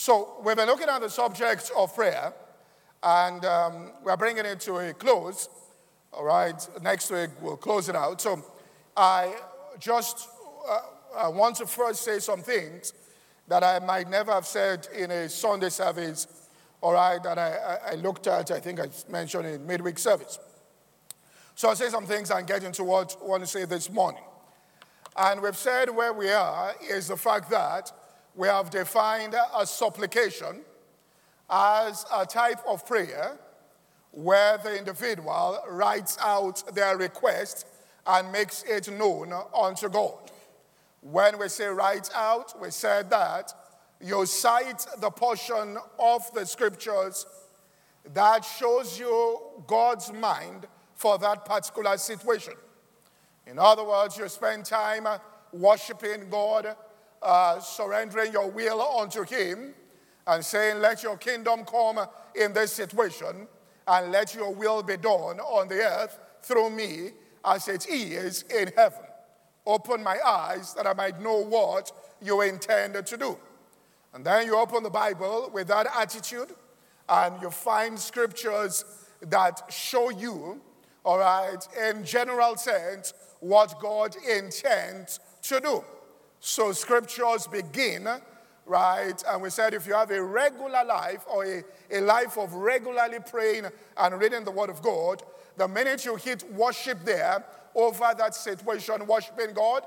So, we've been looking at the subject of prayer, and um, we're bringing it to a close. All right, next week we'll close it out. So, I just uh, I want to first say some things that I might never have said in a Sunday service, all right, that I, I looked at, I think I mentioned in midweek service. So I'll say some things and get into what I want to say this morning. And we've said where we are is the fact that we have defined a supplication as a type of prayer where the individual writes out their request and makes it known unto God. When we say write out, we said that you cite the portion of the scriptures that shows you God's mind for that particular situation. In other words, you spend time worshiping God uh, surrendering your will unto Him and saying, Let your kingdom come in this situation and let your will be done on the earth through me as it is in heaven. Open my eyes that I might know what you intend to do. And then you open the Bible with that attitude and you find scriptures that show you, all right, in general sense, what God intends to do. So scriptures begin, right? And we said if you have a regular life or a, a life of regularly praying and reading the Word of God, the minute you hit worship there over that situation, worshiping God,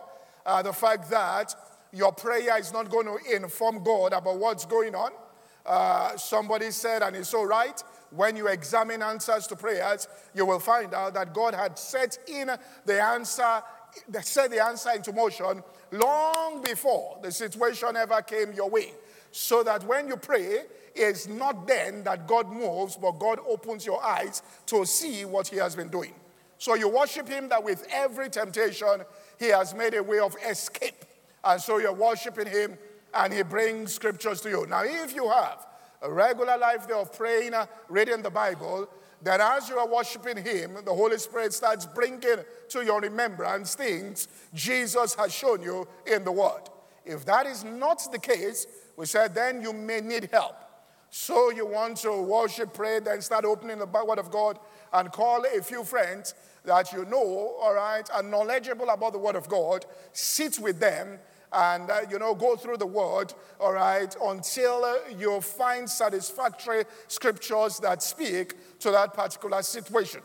uh, the fact that your prayer is not going to inform God about what's going on. Uh, somebody said, and it's so right, when you examine answers to prayers, you will find out that God had set in the answer, set the answer into motion long before the situation ever came your way. So that when you pray, it's not then that God moves, but God opens your eyes to see what He has been doing. So you worship Him that with every temptation, He has made a way of escape. And so you're worshiping Him and He brings scriptures to you. Now, if you have a regular life there of praying, reading the Bible, that as you are worshiping Him, the Holy Spirit starts bringing to your remembrance things Jesus has shown you in the Word. If that is not the case, we said then you may need help. So you want to worship, pray, then start opening the Word of God and call a few friends that you know, all right, are knowledgeable about the Word of God, sit with them and uh, you know go through the word all right until uh, you find satisfactory scriptures that speak to that particular situation.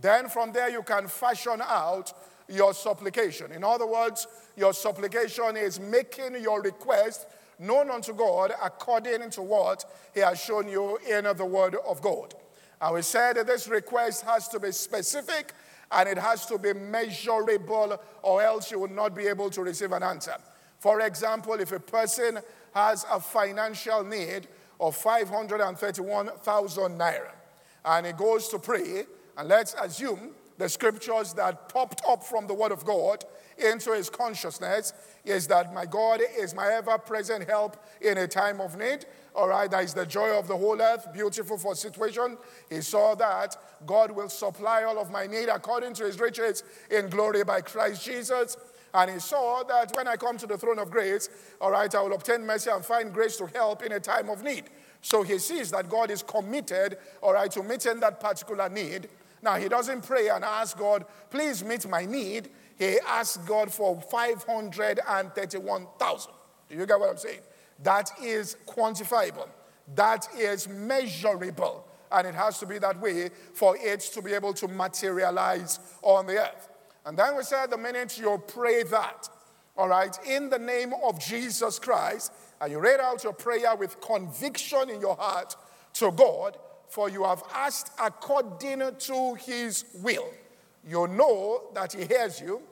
Then from there, you can fashion out your supplication. In other words, your supplication is making your request known unto God according to what He has shown you in the Word of God. And we said that this request has to be specific and it has to be measurable, or else you will not be able to receive an answer. For example, if a person has a financial need of 531,000 naira, and he goes to pray, and let's assume the scriptures that popped up from the Word of God into his consciousness is that my God is my ever present help in a time of need. All right, that is the joy of the whole earth, beautiful for situation. He saw that God will supply all of my need according to his riches in glory by Christ Jesus. And he saw that when I come to the throne of grace, all right, I will obtain mercy and find grace to help in a time of need. So he sees that God is committed, all right, to meeting that particular need. Now, he doesn't pray and ask God, please meet my need. He asks God for 531,000. Do you get what I'm saying? That is quantifiable, that is measurable. And it has to be that way for it to be able to materialize on the earth. And then we said the minute you pray that, all right, in the name of Jesus Christ, and you read out your prayer with conviction in your heart to God, for you have asked according to his will. You know that he hears you,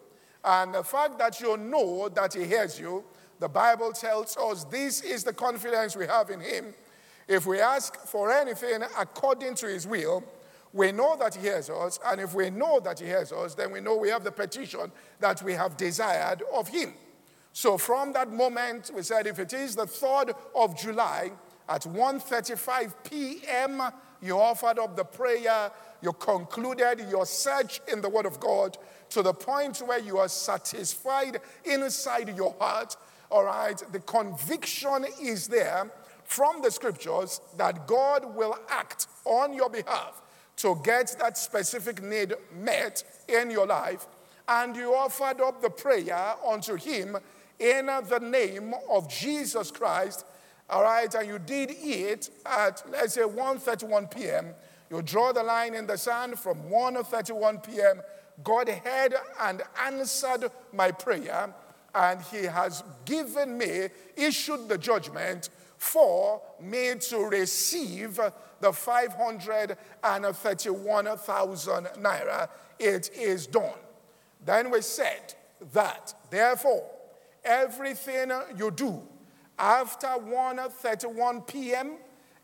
and the fact that you know that he hears you, the Bible tells us this is the confidence we have in him. If we ask for anything according to his will, we know that he hears us, and if we know that he hears us, then we know we have the petition that we have desired of him. So from that moment, we said if it is the 3rd of July at 1.35 p.m., you offered up the prayer, you concluded your search in the Word of God to the point where you are satisfied inside your heart. All right, the conviction is there from the scriptures that God will act on your behalf to get that specific need met in your life, and you offered up the prayer unto Him in the name of Jesus Christ, all right, and you did it at, let's say, 1.31 p.m., you draw the line in the sand from 1.31 p.m., God heard and answered my prayer, and He has given me, issued the judgment for me to receive the 531,000 naira. It is done. Then we said that, therefore, everything you do after 1:31 p.m.,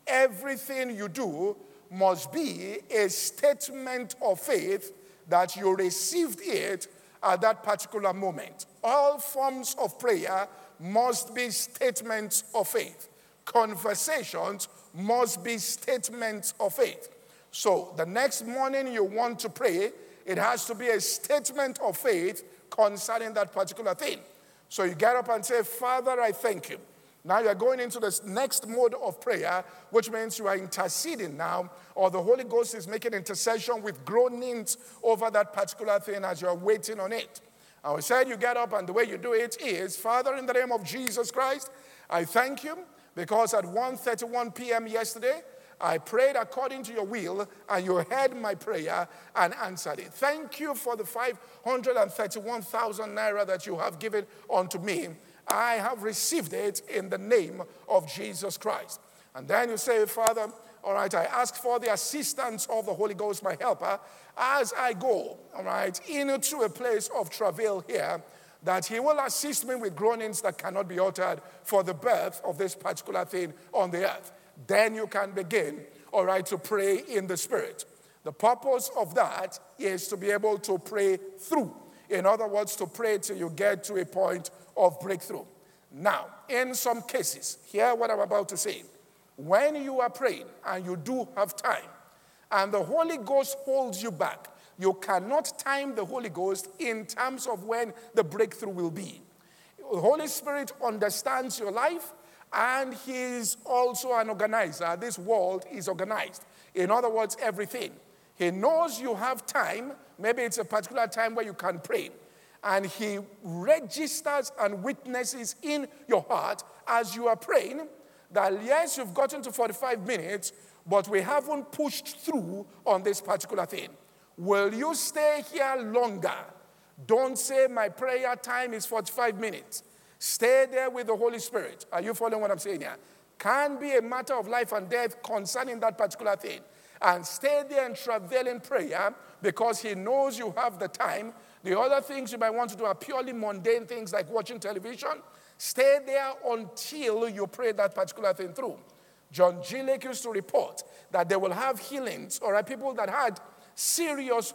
everything you do must be a statement of faith that you received it at that particular moment. All forms of prayer must be statements of faith. Conversations must be statements of faith. So the next morning you want to pray, it has to be a statement of faith concerning that particular thing. So you get up and say, Father, I thank you. Now you are going into this next mode of prayer, which means you are interceding now, or the Holy Ghost is making intercession with groanings over that particular thing as you are waiting on it. And we said you get up, and the way you do it is, Father, in the name of Jesus Christ, I thank you because at 1:31 p.m. yesterday, I prayed according to your will, and you heard my prayer and answered it. Thank you for the 531,000 naira that you have given unto me I have received it in the name of Jesus Christ. And then you say, Father, all right, I ask for the assistance of the Holy Ghost, my helper, as I go, all right, into a place of travail here, that He will assist me with groanings that cannot be uttered for the birth of this particular thing on the earth. Then you can begin, all right, to pray in the Spirit. The purpose of that is to be able to pray through. In other words, to pray till you get to a point of breakthrough. Now, in some cases, hear what I'm about to say. When you are praying and you do have time, and the Holy Ghost holds you back, you cannot time the Holy Ghost in terms of when the breakthrough will be. The Holy Spirit understands your life, and He is also an organizer. This world is organized. In other words, everything. He knows you have time. Maybe it's a particular time where you can pray and He registers and witnesses in your heart as you are praying that yes, you've gotten to 45 minutes, but we haven't pushed through on this particular thing. Will you stay here longer? Don't say my prayer time is 45 minutes. Stay there with the Holy Spirit. Are you following what I'm saying here? Can be a matter of life and death concerning that particular thing. And stay there and travail in prayer because He knows you have the time the other things you might want to do are purely mundane things like watching television. Stay there until you pray that particular thing through. John G. Lake used to report that they will have healings, or people that had serious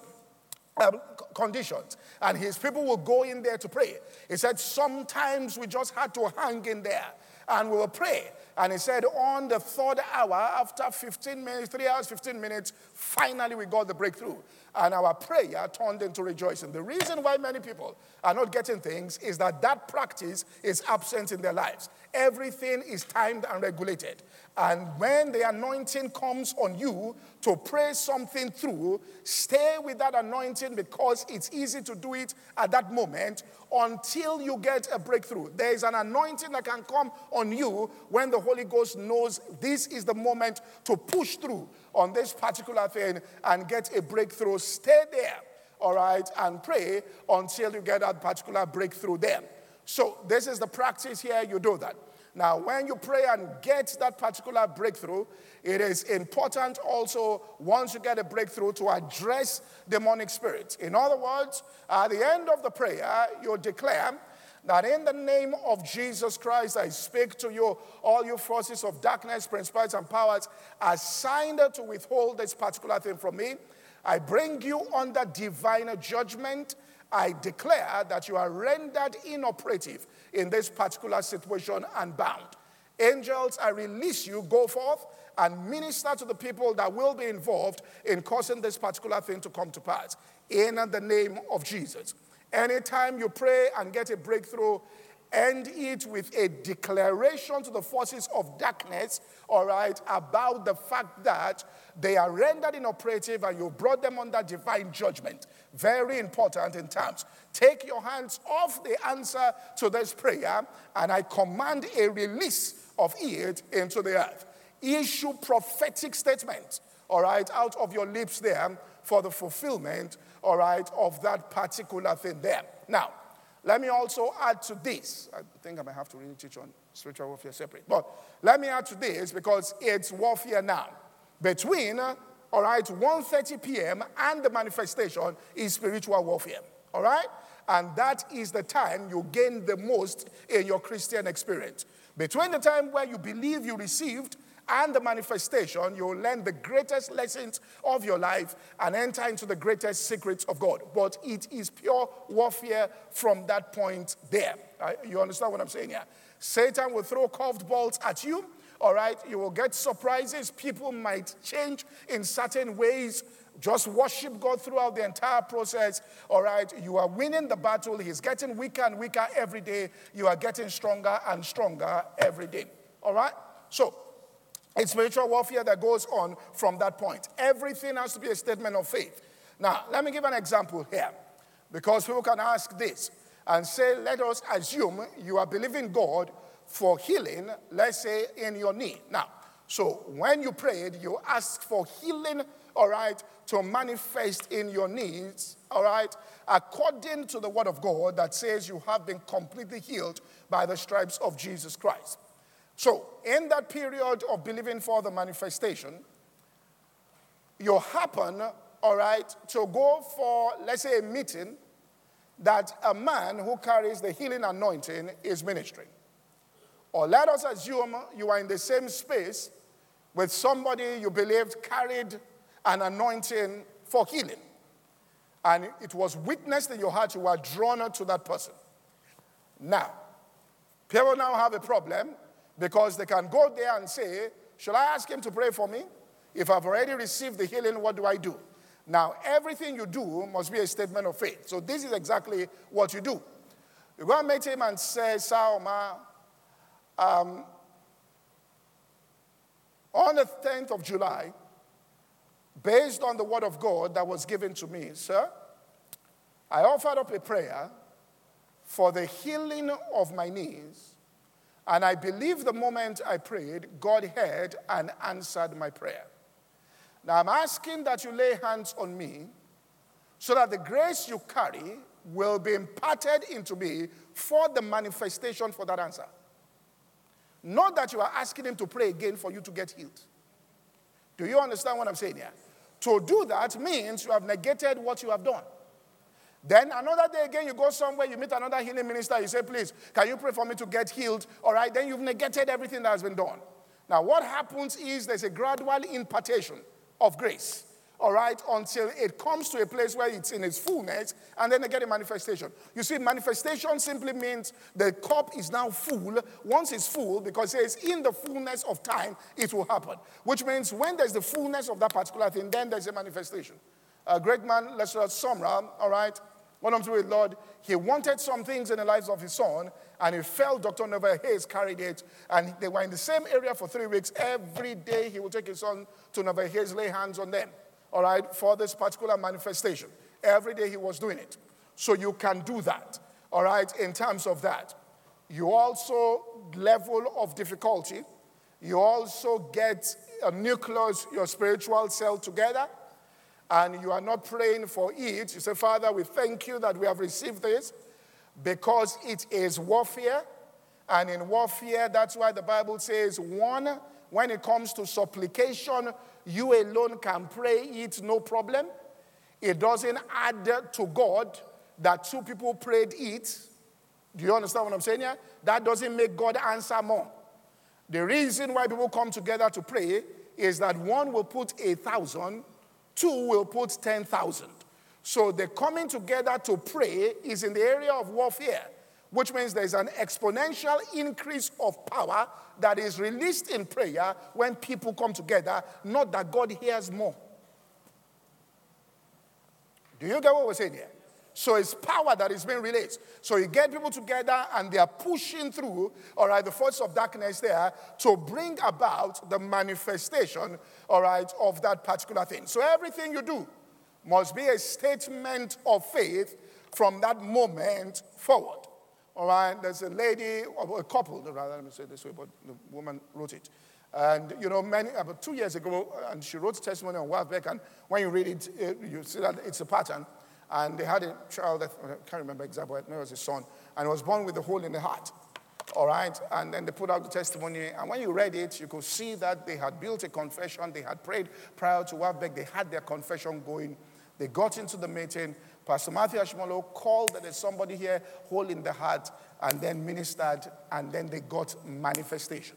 um, conditions, and his people will go in there to pray. He said, Sometimes we just had to hang in there and we will pray. And he said, On the third hour, after 15 minutes, three hours, 15 minutes, finally we got the breakthrough and our prayer turned into rejoicing. The reason why many people are not getting things is that that practice is absent in their lives. Everything is timed and regulated. And when the anointing comes on you to pray something through, stay with that anointing because it's easy to do it at that moment until you get a breakthrough. There is an anointing that can come on you when the Holy Ghost knows this is the moment to push through on this particular thing and get a breakthrough. Stay there, all right, and pray until you get that particular breakthrough there. So, this is the practice here. You do that. Now, when you pray and get that particular breakthrough, it is important also, once you get a breakthrough, to address demonic spirits. In other words, at the end of the prayer, you declare that in the name of Jesus Christ, I speak to you, all you forces of darkness, principalities, and powers assigned to withhold this particular thing from me. I bring you under divine judgment. I declare that you are rendered inoperative in this particular situation and bound. Angels, I release you, go forth and minister to the people that will be involved in causing this particular thing to come to pass. In the name of Jesus. Anytime you pray and get a breakthrough, end it with a declaration to the forces of darkness, all right, about the fact that they are rendered inoperative and you brought them under divine judgment. Very important in terms. Take your hands off the answer to this prayer, and I command a release of it into the earth. Issue prophetic statements, all right, out of your lips there for the fulfillment, all right, of that particular thing there. Now, let me also add to this. I think I might have to really teach on spiritual warfare separate. But let me add to this because it's warfare now. Between, uh, all right, 1.30 p.m. and the manifestation is spiritual warfare. All right? And that is the time you gain the most in your Christian experience. Between the time where you believe you received and the manifestation, you'll learn the greatest lessons of your life and enter into the greatest secrets of God. But it is pure warfare from that point there. You understand what I'm saying here? Satan will throw curved balls at you. All right, you will get surprises. People might change in certain ways. Just worship God throughout the entire process. All right, you are winning the battle. He's getting weaker and weaker every day. You are getting stronger and stronger every day. All right, so it's spiritual warfare that goes on from that point. Everything has to be a statement of faith. Now, let me give an example here because people can ask this and say, let us assume you are believing God for healing, let's say in your knee. Now, so when you prayed, you asked for healing, all right, to manifest in your needs, all right, according to the word of God that says you have been completely healed by the stripes of Jesus Christ. So, in that period of believing for the manifestation, you happen, all right, to go for, let's say, a meeting that a man who carries the healing anointing is ministering. Or let us assume you are in the same space with somebody you believed carried an anointing for healing. And it was witnessed in your heart, you were drawn to that person. Now, people now have a problem because they can go there and say, Shall I ask him to pray for me? If I've already received the healing, what do I do? Now, everything you do must be a statement of faith. So, this is exactly what you do. You go and meet him and say, Saoma, um, on the 10th of July, based on the word of God that was given to me, sir, I offered up a prayer for the healing of my knees and I believe the moment I prayed, God heard and answered my prayer. Now I'm asking that you lay hands on me so that the grace you carry will be imparted into me for the manifestation for that answer. Not that you are asking him to pray again for you to get healed. Do you understand what I'm saying here? To do that means you have negated what you have done. Then another day again, you go somewhere, you meet another healing minister, you say, Please, can you pray for me to get healed? All right, then you've negated everything that has been done. Now, what happens is there's a gradual impartation of grace, all right, until it comes to a place where it's in its fullness, and then they get a manifestation. You see, manifestation simply means the cup is now full. Once it's full, because it says in the fullness of time, it will happen, which means when there's the fullness of that particular thing, then there's a manifestation. A great man, let's Somra, all right, on to the Lord. He wanted some things in the lives of his son, and he felt Dr. Norvel Hayes carried it. And they were in the same area for three weeks. Every day he would take his son to Norvel Hayes, lay hands on them, all right, for this particular manifestation. Every day he was doing it. So you can do that, all right, in terms of that. You also level of difficulty. You also get a nucleus, your spiritual cell together and you are not praying for it, you say, Father, we thank you that we have received this because it is warfare. And in warfare, that's why the Bible says, one, when it comes to supplication, you alone can pray it, no problem. It doesn't add to God that two people prayed it. Do you understand what I'm saying here? That doesn't make God answer more. The reason why people come together to pray is that one will put a thousand Two will put 10,000. So the coming together to pray is in the area of warfare, which means there's an exponential increase of power that is released in prayer when people come together, not that God hears more. Do you get what we're saying here? So it's power that is being released. So you get people together and they are pushing through, all right, the force of darkness there to bring about the manifestation, all right, of that particular thing. So everything you do must be a statement of faith from that moment forward. All right, there's a lady, a couple, rather, let me say this way, but the woman wrote it. And, you know, many, about two years ago, and she wrote testimony on Wildbeck, and when you read it, it, you see that it's a pattern. And they had a child, that, I can't remember exactly, but it was a son, and was born with a hole in the heart. All right, and then they put out the testimony, and when you read it, you could see that they had built a confession, they had prayed prior to Wildbeck, they had their confession going. They got into the meeting, Pastor Matthew Ashimolowo called that there's somebody here, hole in the heart, and then ministered, and then they got manifestation.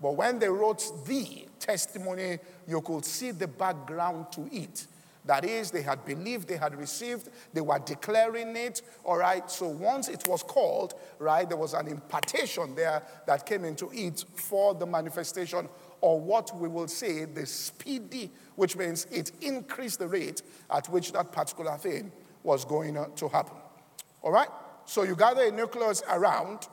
But when they wrote the testimony, you could see the background to it. That is, they had believed, they had received, they were declaring it, all right? So once it was called, right, there was an impartation there that came into it for the manifestation, or what we will say the speedy, which means it increased the rate at which that particular thing was going to happen. All right? So you gather a nucleus around,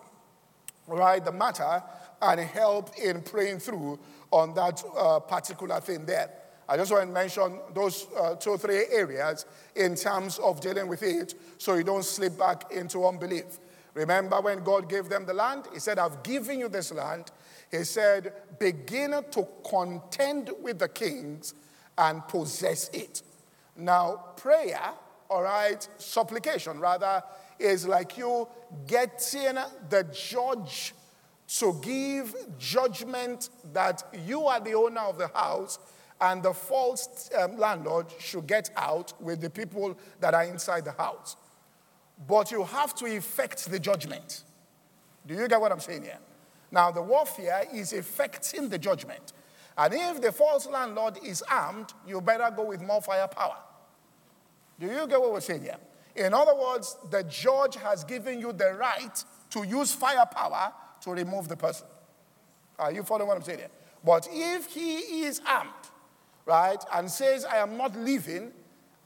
right, the matter and help in praying through on that uh, particular thing there. I just want to mention those uh, two or three areas in terms of dealing with it so you don't slip back into unbelief. Remember when God gave them the land? He said, I've given you this land. He said, begin to contend with the kings and possess it. Now, prayer all right, supplication rather, is like you getting the judge to give judgment that you are the owner of the house and the false um, landlord should get out with the people that are inside the house. But you have to effect the judgment. Do you get what I'm saying here? Now, the warfare is effecting the judgment. And if the false landlord is armed, you better go with more firepower. Do you get what we're saying here? In other words, the judge has given you the right to use firepower to remove the person. Are you following what I'm saying here? But if he is armed, right, and says, I am not leaving,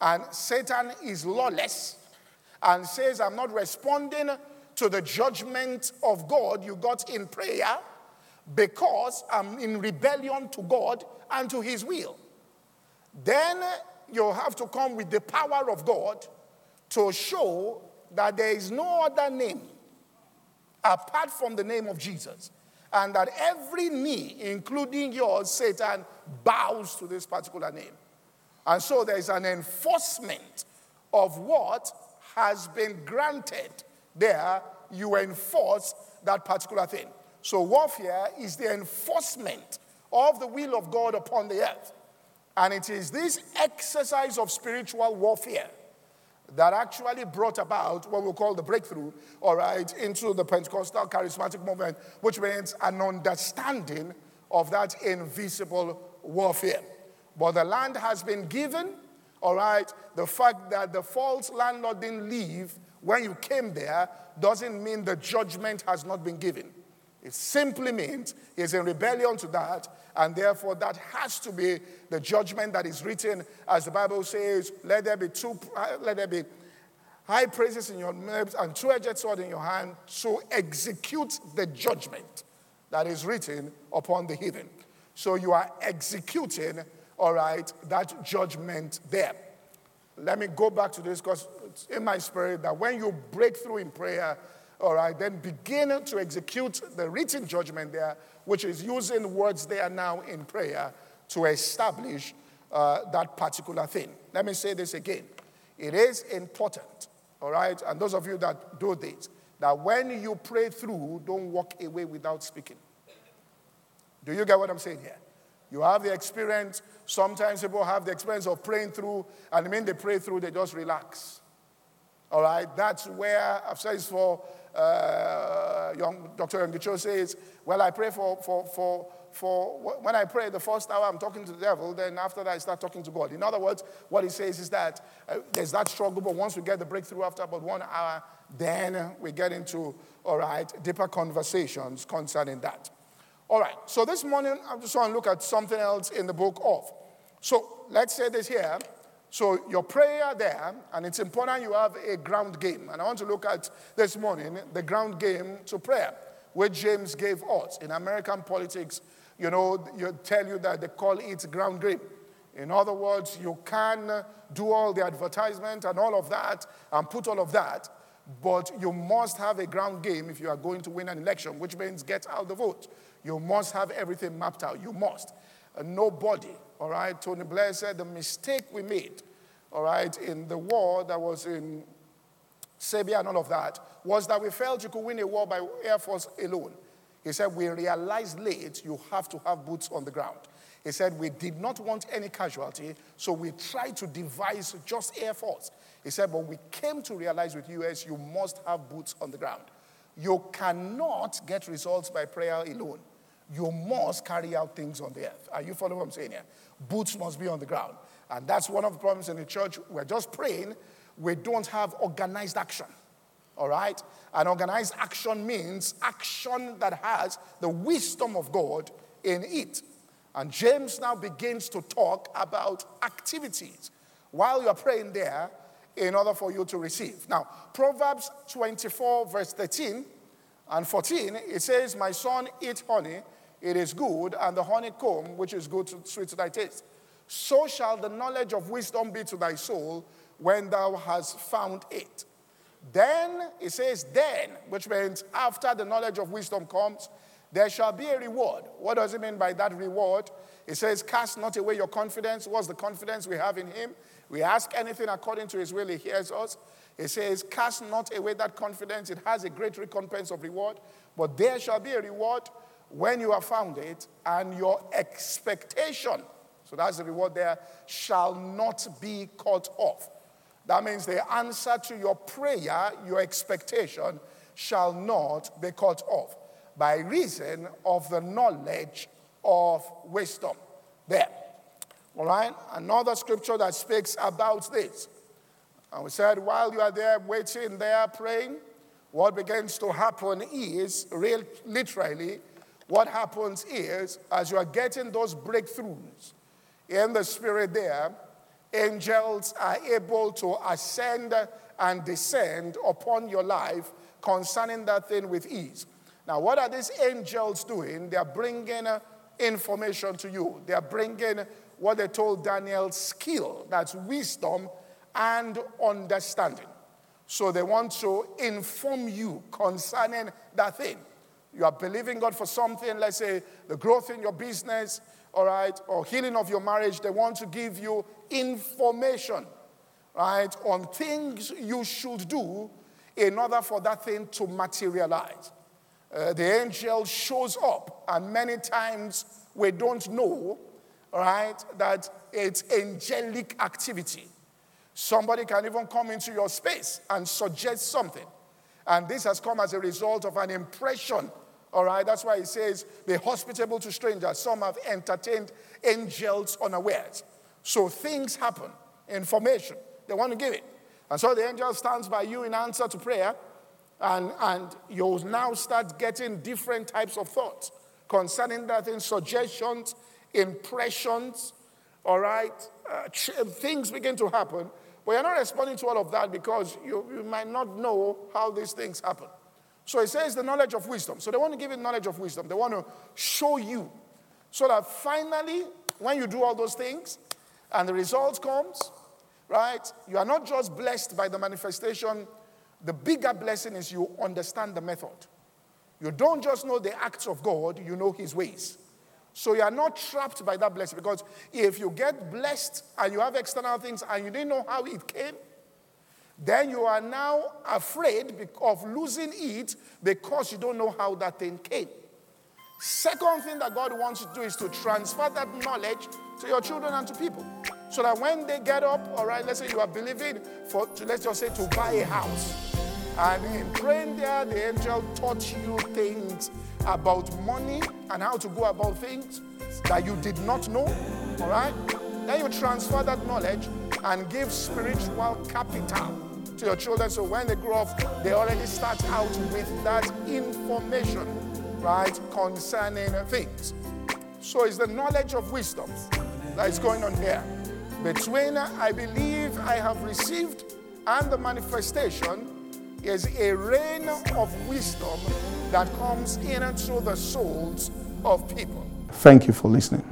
and Satan is lawless, and says, I'm not responding to the judgment of God you got in prayer because I'm in rebellion to God and to his will, then you have to come with the power of God to show that there is no other name apart from the name of Jesus. And that every knee, including yours, Satan, bows to this particular name. And so there is an enforcement of what has been granted there. You enforce that particular thing. So warfare is the enforcement of the will of God upon the earth. And it is this exercise of spiritual warfare that actually brought about what we call the breakthrough, all right, into the Pentecostal charismatic movement, which means an understanding of that invisible warfare. But the land has been given, all right. The fact that the false landlord didn't leave when you came there doesn't mean the judgment has not been given. It simply means he's in rebellion to that, and therefore that has to be the judgment that is written, as the Bible says, let there be two, uh, let there be high praises in your lips and two-edged sword in your hand to execute the judgment that is written upon the heathen. So you are executing, all right, that judgment there. Let me go back to this because it's in my spirit that when you break through in prayer, all right, then begin to execute the written judgment there, which is using words there now in prayer to establish uh, that particular thing. Let me say this again. It is important, all right, and those of you that do this, that when you pray through, don't walk away without speaking. Do you get what I'm saying here? You have the experience. Sometimes people have the experience of praying through, and when they pray through, they just relax. All right, that's where I've said this for uh, young, Dr. Yonggi says, Well, I pray for, for, for, for, when I pray the first hour, I'm talking to the devil, then after that, I start talking to God. In other words, what he says is that uh, there's that struggle, but once we get the breakthrough after about one hour, then we get into, all right, deeper conversations concerning that. All right, so this morning, I just want to look at something else in the book of. So let's say this here So your prayer there, and it's important you have a ground game. And I want to look at this morning the ground game to prayer, which James gave us. In American politics, you know, you tell you that they call it ground game. In other words, you can do all the advertisement and all of that and put all of that, but you must have a ground game if you are going to win an election, which means get out the vote. You must have everything mapped out. You must. And nobody all right, Tony Blair said the mistake we made, all right, in the war that was in Serbia and all of that was that we felt you could win a war by Air Force alone. He said, We realized late you have to have boots on the ground. He said, We did not want any casualty, so we tried to devise just Air Force. He said, But we came to realize with US, you must have boots on the ground. You cannot get results by prayer alone. You must carry out things on the earth. Are you following what I'm saying here? Boots must be on the ground. And that's one of the problems in the church. We're just praying. We don't have organized action. All right? And organized action means action that has the wisdom of God in it. And James now begins to talk about activities while you're praying there in order for you to receive. Now, Proverbs 24, verse 13 and 14, it says, My son, eat honey it is good, and the honeycomb, which is good, to, sweet to thy taste. So shall the knowledge of wisdom be to thy soul when thou hast found it. Then, it says, then, which means after the knowledge of wisdom comes, there shall be a reward. What does it mean by that reward? It says, Cast not away your confidence. What's the confidence we have in Him? We ask anything according to His will, He hears us. It says, Cast not away that confidence. It has a great recompense of reward. But there shall be a reward when you have found it, and your expectation, so that's the reward there, shall not be cut off. That means the answer to your prayer, your expectation, shall not be cut off by reason of the knowledge of wisdom. There. All right? Another scripture that speaks about this. And we said, while you are there waiting there praying, what begins to happen is, real, literally, what happens is, as you are getting those breakthroughs in the spirit there, angels are able to ascend and descend upon your life concerning that thing with ease. Now, what are these angels doing? They are bringing uh, information to you. They are bringing what they told Daniel skill, that's wisdom and understanding. So they want to inform you concerning that thing. You are believing God for something, let's say the growth in your business, all right, or healing of your marriage. They want to give you information, right, on things you should do in order for that thing to materialize. Uh, the angel shows up, and many times we don't know, right, that it's angelic activity. Somebody can even come into your space and suggest something. And this has come as a result of an impression. All right, that's why he says, be hospitable to strangers. Some have entertained angels unawares. So things happen, information. They want to give it. And so the angel stands by you in answer to prayer, and, and you'll now start getting different types of thoughts concerning that in suggestions, impressions, all right? Uh, things begin to happen but you're not responding to all of that because you, you might not know how these things happen. So it says the knowledge of wisdom. So they want to give you knowledge of wisdom. They want to show you. So that finally, when you do all those things and the result comes, right, you are not just blessed by the manifestation. The bigger blessing is you understand the method. You don't just know the acts of God, you know his ways. So you are not trapped by that blessing because if you get blessed and you have external things and you didn't know how it came, then you are now afraid of losing it because you don't know how that thing came. Second thing that God wants you to do is to transfer that knowledge to your children and to people. So that when they get up, all right, let's say you are believing for, to, let's just say, to buy a house. And in praying there, the angel taught you things about money and how to go about things that you did not know, all right? Then you transfer that knowledge and give spiritual capital to your children so when they grow up, they already start out with that information, right, concerning things. So it's the knowledge of wisdom that is going on here. Between I believe I have received and the manifestation is a rain of wisdom that comes in and through the souls of people. Thank you for listening.